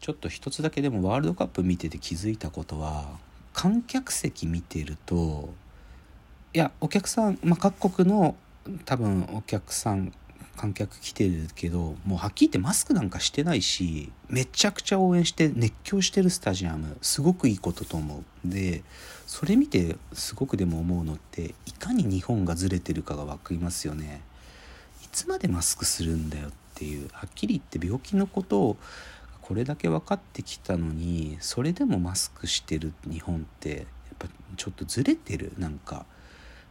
ちょっと一つだけでもワールドカップ見てて気づいたことは観客席見てるといやお客さん、まあ、各国の多分お客さん観客来てるけどもうはっきり言ってマスクなんかしてないしめちゃくちゃ応援して熱狂してるスタジアムすごくいいことと思う。でそれ見てすごくでも思うのっていかに日本がずれてるかが分かりますよね。いつまでマスクするんだよっていうはっきり言って病気のことをこれだけ分かってきたのにそれでもマスクしてる日本ってやっぱちょっとずれてる？なんか。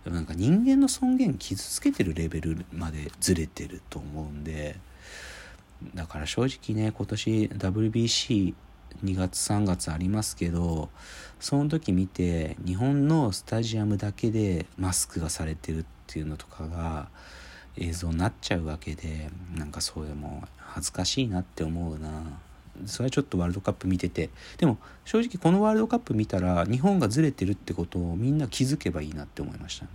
なんか人間の尊厳傷つけてるレベルまでずれてると思うんでだから正直ね今年 WBC2 月3月ありますけどその時見て日本のスタジアムだけでマスクがされてるっていうのとかが映像になっちゃうわけでなんかそういうも恥ずかしいなって思うなそれはちょっとワールドカップ見てて。でも正直このワールドカップ見たら日本がずれてるってことをみんな気づけばいいなって思いましたね。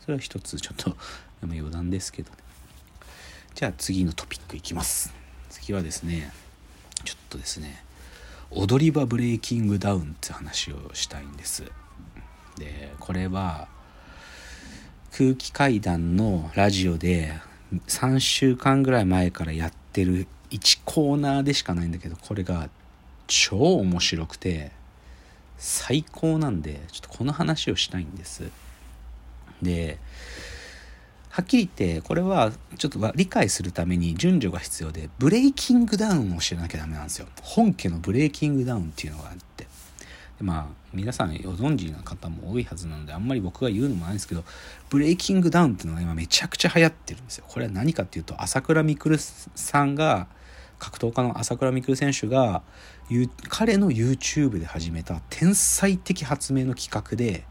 それは一つちょっと 余談ですけどね。じゃあ次のトピックいきます。次はですねちょっとですね踊り場ブレイキングダウンって話をしたいんです。でこれは空気階段のラジオで3週間ぐらい前からやってる1コーナーでしかないんだけどこれが超面白くて最高なんでちょっとこの話をしたいんです。ではっきり言ってこれはちょっと理解するために順序が必要でブレイキングダウンを知らなきゃダメなんですよ。本家のブレイキングダウンっていうのがまあ皆さんご存知な方も多いはずなのであんまり僕が言うのもないんですけどブレイキングダウンっていうのが今めちゃくちゃ流行ってるんですよ。これは何かっていうと朝倉未来さんが格闘家の朝倉未来選手が彼の YouTube で始めた天才的発明の企画で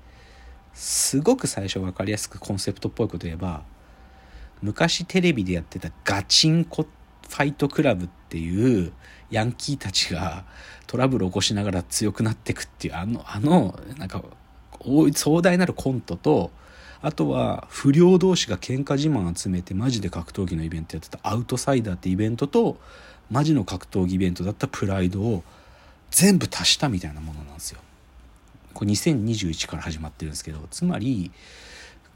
すごく最初分かりやすくコンセプトっぽいこと言えば昔テレビでやってたガチンコってファイトクラブっていうヤンキーたちがトラブルを起こしながら強くなっていくっていうあのあのなんか壮大なるコントとあとは不良同士が喧嘩自慢集めてマジで格闘技のイベントやってたアウトサイダーってイベントとマジの格闘技イベントだったプライドを全部足したみたいなものなんですよ。これ2021から始まってるんですけどつまり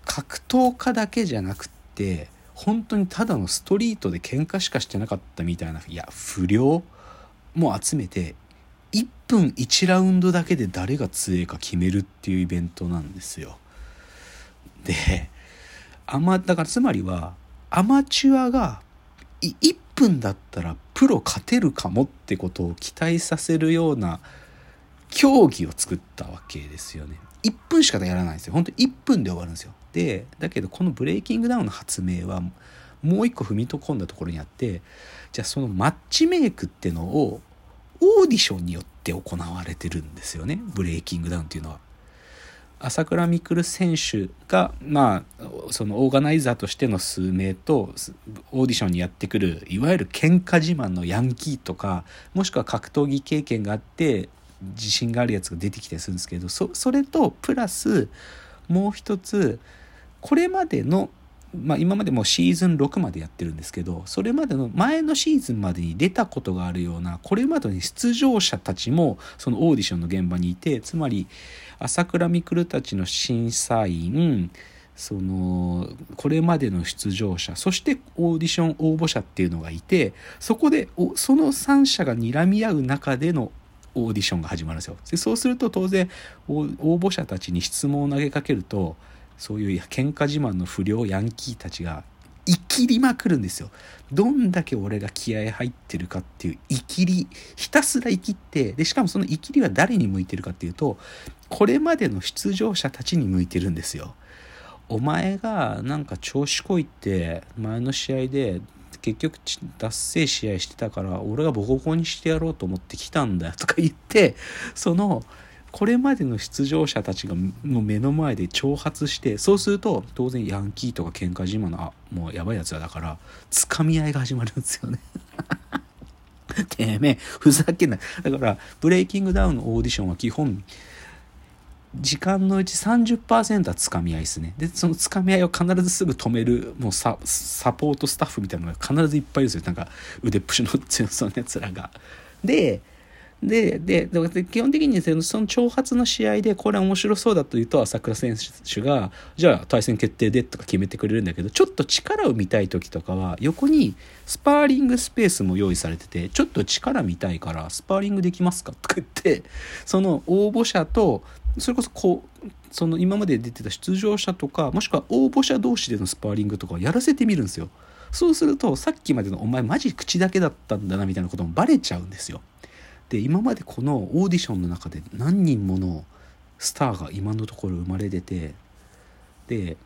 格闘家だけじゃなくって本当にただのストリートで喧嘩しかしてなかったみたいないや不良？も集めて1分1ラウンドだけで誰が強いか決めるっていうイベントなんですよ。でアマだからつまりはアマチュアが1分だったらプロ勝てるかもってことを期待させるような競技を作ったわけですよね。1分しかやらないんですよ。本当1分で終わるんですよ。で、だけどこのブレイキングダウンの発明はもう一個踏み込んだところにあって、じゃあそのマッチメイクってのをオーディションによって行われてるんですよね。ブレイキングダウンっていうのは。朝倉未来選手が、まあ、そのオーガナイザーとしての数名とオーディションにやってくるいわゆる喧嘩自慢のヤンキーとかもしくは格闘技経験があって自信があるやつが出てきたりするんですけどそそれとプラスもう一つこれまでの、まあ、今までもシーズン6までやってるんですけどそれまでの前のシーズンまでに出たことがあるようなこれまでに出場者たちもそのオーディションの現場にいてつまり朝倉未来たちの審査員そのこれまでの出場者そしてオーディション応募者っていうのがいてそこでその3社が睨み合う中でのオーディションが始まるんですよ。でそうすると当然応募者たちに質問を投げかけるとそういう喧嘩自慢の不良ヤンキーたちが生きりまくるんですよ。どんだけ俺が気合入ってるかっていう生きり、ひたすら生きって、で、しかもその生きりは誰に向いてるかっていうと、これまでの出場者たちに向いてるんですよ。お前がなんか調子こいって前の試合で結局脱成試合してたから俺がボコボコにしてやろうと思って来たんだよとか言ってそのこれまでの出場者たちがの目の前で挑発してそうすると当然ヤンキーとか喧嘩島のあもうやばいやつらだからつかみ合いが始まるんですよね てめえふざけんなだからブレイキングダウンのオーディションは基本時間のうち30%はつかみ合いですね。で、そのつかみ合いを必ずすぐ止める、もうササポートスタッフみたいなのが必ずいっぱいいるんですよ。なんか腕っぷしの強そうな奴らが。でででで基本的にその挑発の試合でこれ面白そうだというと朝倉選手がじゃあ対戦決定でとか決めてくれるんだけどちょっと力を見たい時とかは横にスパーリングスペースも用意されててちょっと力見たいからスパーリングできますかとか言ってその応募者とそれこそこうその今まで出てた出場者とかもしくは応募者同士でのスパーリングとかをやらせてみるんですよ。そうするとさっきまでのお前マジ口だけだったんだなみたいなこともバレちゃうんですよ。で今までこのオーディションの中で何人ものスターが今のところ生まれ出てで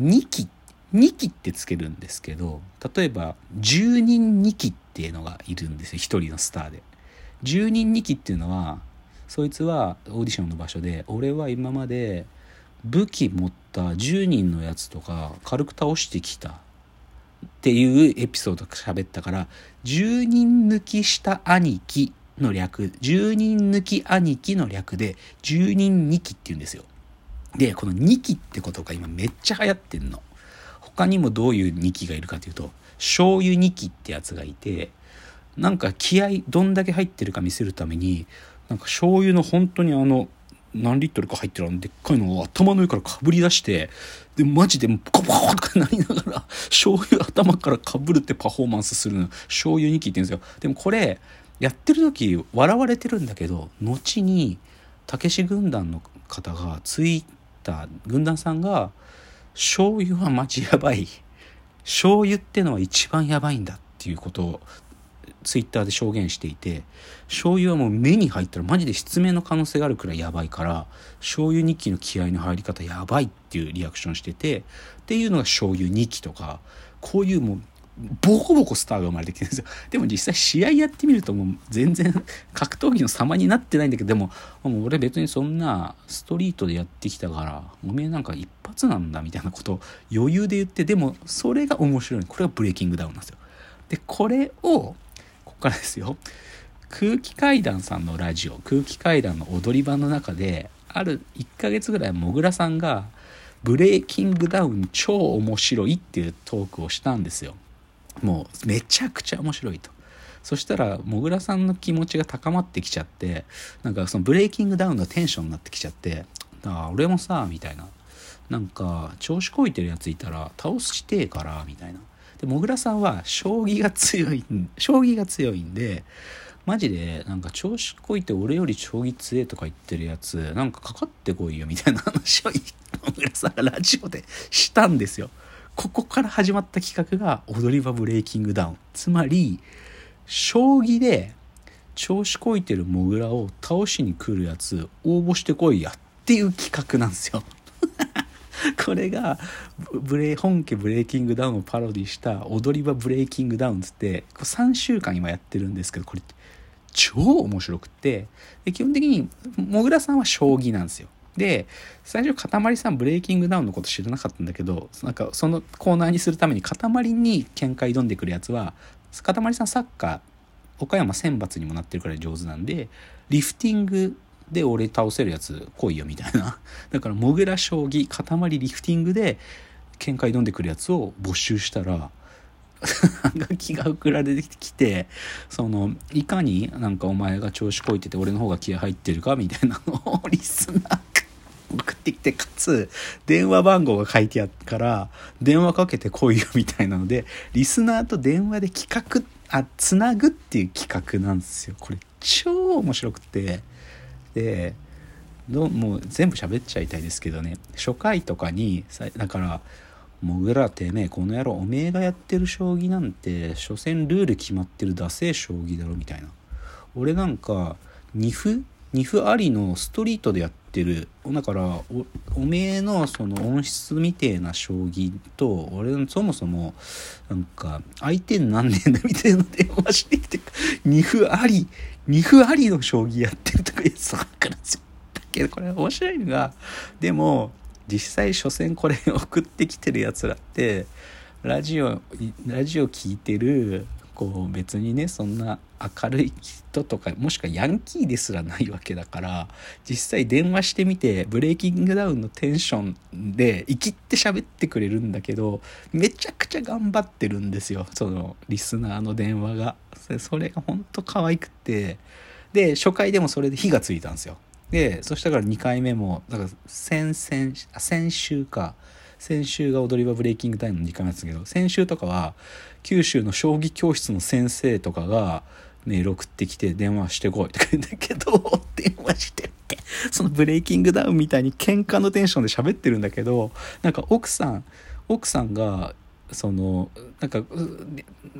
2期2期ってつけるんですけど例えば10人2期っていうのがいるんですよ1人のスターで。10人2期っていうのはそいつはオーディションの場所で俺は今まで武器持った10人のやつとか軽く倒してきたっていうエピソード喋ったから10人抜きした兄貴の略10人抜き兄貴の略で10人2期って言うんですよ。でこの2期ってことが今めっちゃ流行ってんの。他にもどういう2期がいるかというと醤油2期ってやつがいてなんか気合どんだけ入ってるか見せるためになんか醤油の本当にあの何リットルか入ってるあのでっかいのを頭の上からかぶり出してでマジでもうポコポコとかなりながら醤油頭からかぶるってパフォーマンスするの。醤油2期って言うんですよ。でもこれやってる時笑われてるんだけど後にたけし軍団の方がツイッター軍団さんが醤油はマジやばい。醤油ってのは一番やばいんだっていうことをツイッターで証言していて醤油はもう目に入ったらマジで失明の可能性があるくらいやばいから醤油日記の気合の入り方やばいっていうリアクションしててっていうのが醤油日記とかこういうもうボコボコスターが生まれてきてるんですよ。でも実際試合やってみるともう全然格闘技の様になってないんだけどでももう俺別にそんなストリートでやってきたからおめえなんか一発なんだみたいなことを余裕で言ってでもそれが面白い。これがブレイキングダウンなんですよ。でこれをからですよ。空気階段さんのラジオ空気階段の踊り場の中である1ヶ月ぐらいもぐらさんがブレイキングダウン超面白いっていうトークをしたんですよ。もうめちゃくちゃ面白いと。そしたらもぐらさんの気持ちが高まってきちゃってなんかそのブレイキングダウンのテンションになってきちゃってあ俺もさみたいな。なんか調子こいてるやついたら倒してえからみたいな。でもぐらさんは将棋が強い 将棋が強いんでマジでなんか調子こいて俺より将棋強えとか言ってるやつなんかかかってこいよみたいな話を もぐらさんがラジオでしたんですよ。ここから始まった企画が踊り場ブレイキングダウン。つまり将棋で調子こいてるモグラを倒しに来るやつ応募してこいやっていう企画なんですよ。これがブレ本家ブレイキングダウンをパロディした踊り場ブレイキングダウンつって3週間今やってるんですけどこれ超面白くってで基本的にもぐらさんは将棋なんですよ。で最初かたまりさんブレイキングダウンのこと知らなかったんだけどなんかそのコーナーにするためにかたまりに喧嘩挑んでくるやつはかたまりさんサッカー岡山選抜にもなってるくらい上手なんでリフティングで俺倒せるやつ来いよみたいな。だからモグラ将棋塊リフティングで喧嘩挑んでくるやつを募集したらはがきが送られてきてそのいかになんかお前が調子こいてて俺の方が気合入ってるかみたいなのを リスナーが送ってきてかつ電話番号が書いてあったから電話かけてこいよみたいなのでリスナーと電話で企画あつなぐっていう企画なんですよ。これ超面白くて。でどもう全部喋っちゃいたいですけどね。初回とかにだからもぐらてめえこの野郎おめえがやってる将棋なんて所詮ルール決まってるダセえ将棋だろみたいな。俺なんか2歩2歩ありのストリートでやっててる。だからおおめえのその音質みてえな将棋と俺のそもそもなんか相手になんねえんだみたいな電話してきて2歩あり2歩ありの将棋やってるとか言ってたからですよだけどこれ面白いのがでも実際所詮これ送ってきてるやつらってラジオラジオ聞いてるこう別にねそんな明るい人とかもしくはヤンキーですらないわけだから実際電話してみてブレイキングダウンのテンションで生きって喋ってくれるんだけどめちゃくちゃ頑張ってるんですよそのリスナーの電話が。それが本当可愛くて。で初回でもそれで火がついたんですよ。でそしたから2回目もだから先々先週か。先週が踊り場ブレイキングタイムの2回目ですけど先週とかは九州の将棋教室の先生とかがメール送ってきて電話してこいとか言うんだけど電話してってそのブレイキングダウンみたいに喧嘩のテンションで喋ってるんだけどなんか奥さん奥さんがそのなんか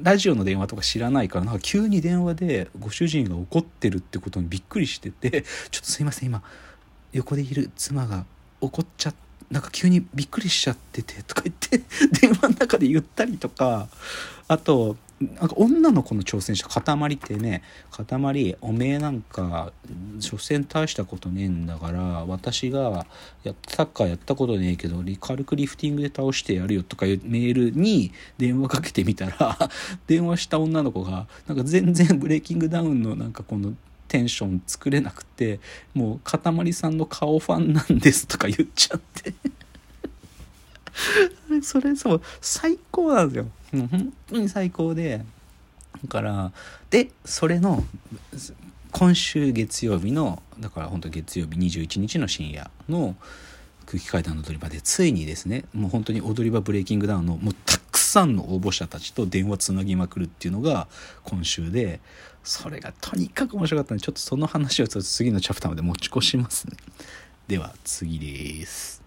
ラジオの電話とか知らないからなんか急に電話でご主人が怒ってるってことにびっくりしてて「ちょっとすいません今横でいる妻が怒っちゃって。なんか急にびっくりしちゃっててとか言って電話の中で言ったりとかあとなんか女の子の挑戦者塊ってね塊おめえなんか所詮大したことねえんだから私がやサッカーやったことねえけど軽くリフティングで倒してやるよとかいうメールに電話かけてみたら 電話した女の子がなんか全然ブレイキングダウンのなんかこのテンション作れなくてもうかたまりさんの顔ファンなんですとか言っちゃって。それそう最高なんですよ。もう本当に最高でだからでそれの今週月曜日のだから本当月曜日21日の深夜の空気階段の踊り場でついにですねもう本当に踊り場ブレイキングダウンのもうたくさんの応募者たちと電話つなぎまくるっていうのが今週でそれがとにかく面白かったのでちょっとその話を次のチャプターまで持ち越しますね。では次です。